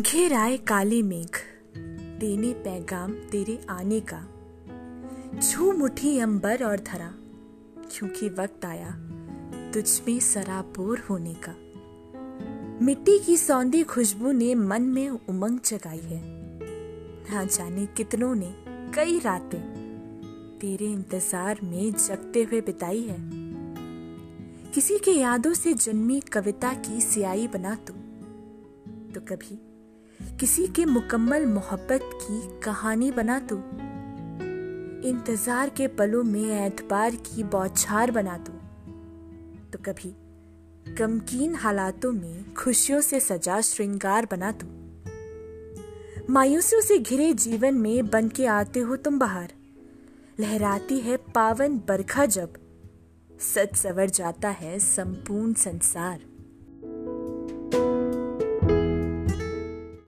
घेर आए काले मेघ, देने पैगाम तेरे आने का। छू मुठी अंबर और धरा, क्योंकि वक्त आया तुझ में होने का। मिट्टी की सौंधी खुशबू ने मन में उमंग जगाई है। ना जाने कितनों ने कई रातें तेरे इंतज़ार में जगते हुए बिताई है। किसी के यादों से जन्मी कविता की सियाई बना तू तो कभी किसी के मुकम्मल मोहब्बत की कहानी बना तू। इंतज़ार के पलों में एतबार की बौछार बना तू। तो कभी गमकीन हालातों में खुशियों से सजा श्रृंगार बना तू। मायूसियों से घिरे जीवन में बन के आते हो तुम बाहर। लहराती है पावन बरखा जब। सच सवर जाता है संपूर्ण संसार।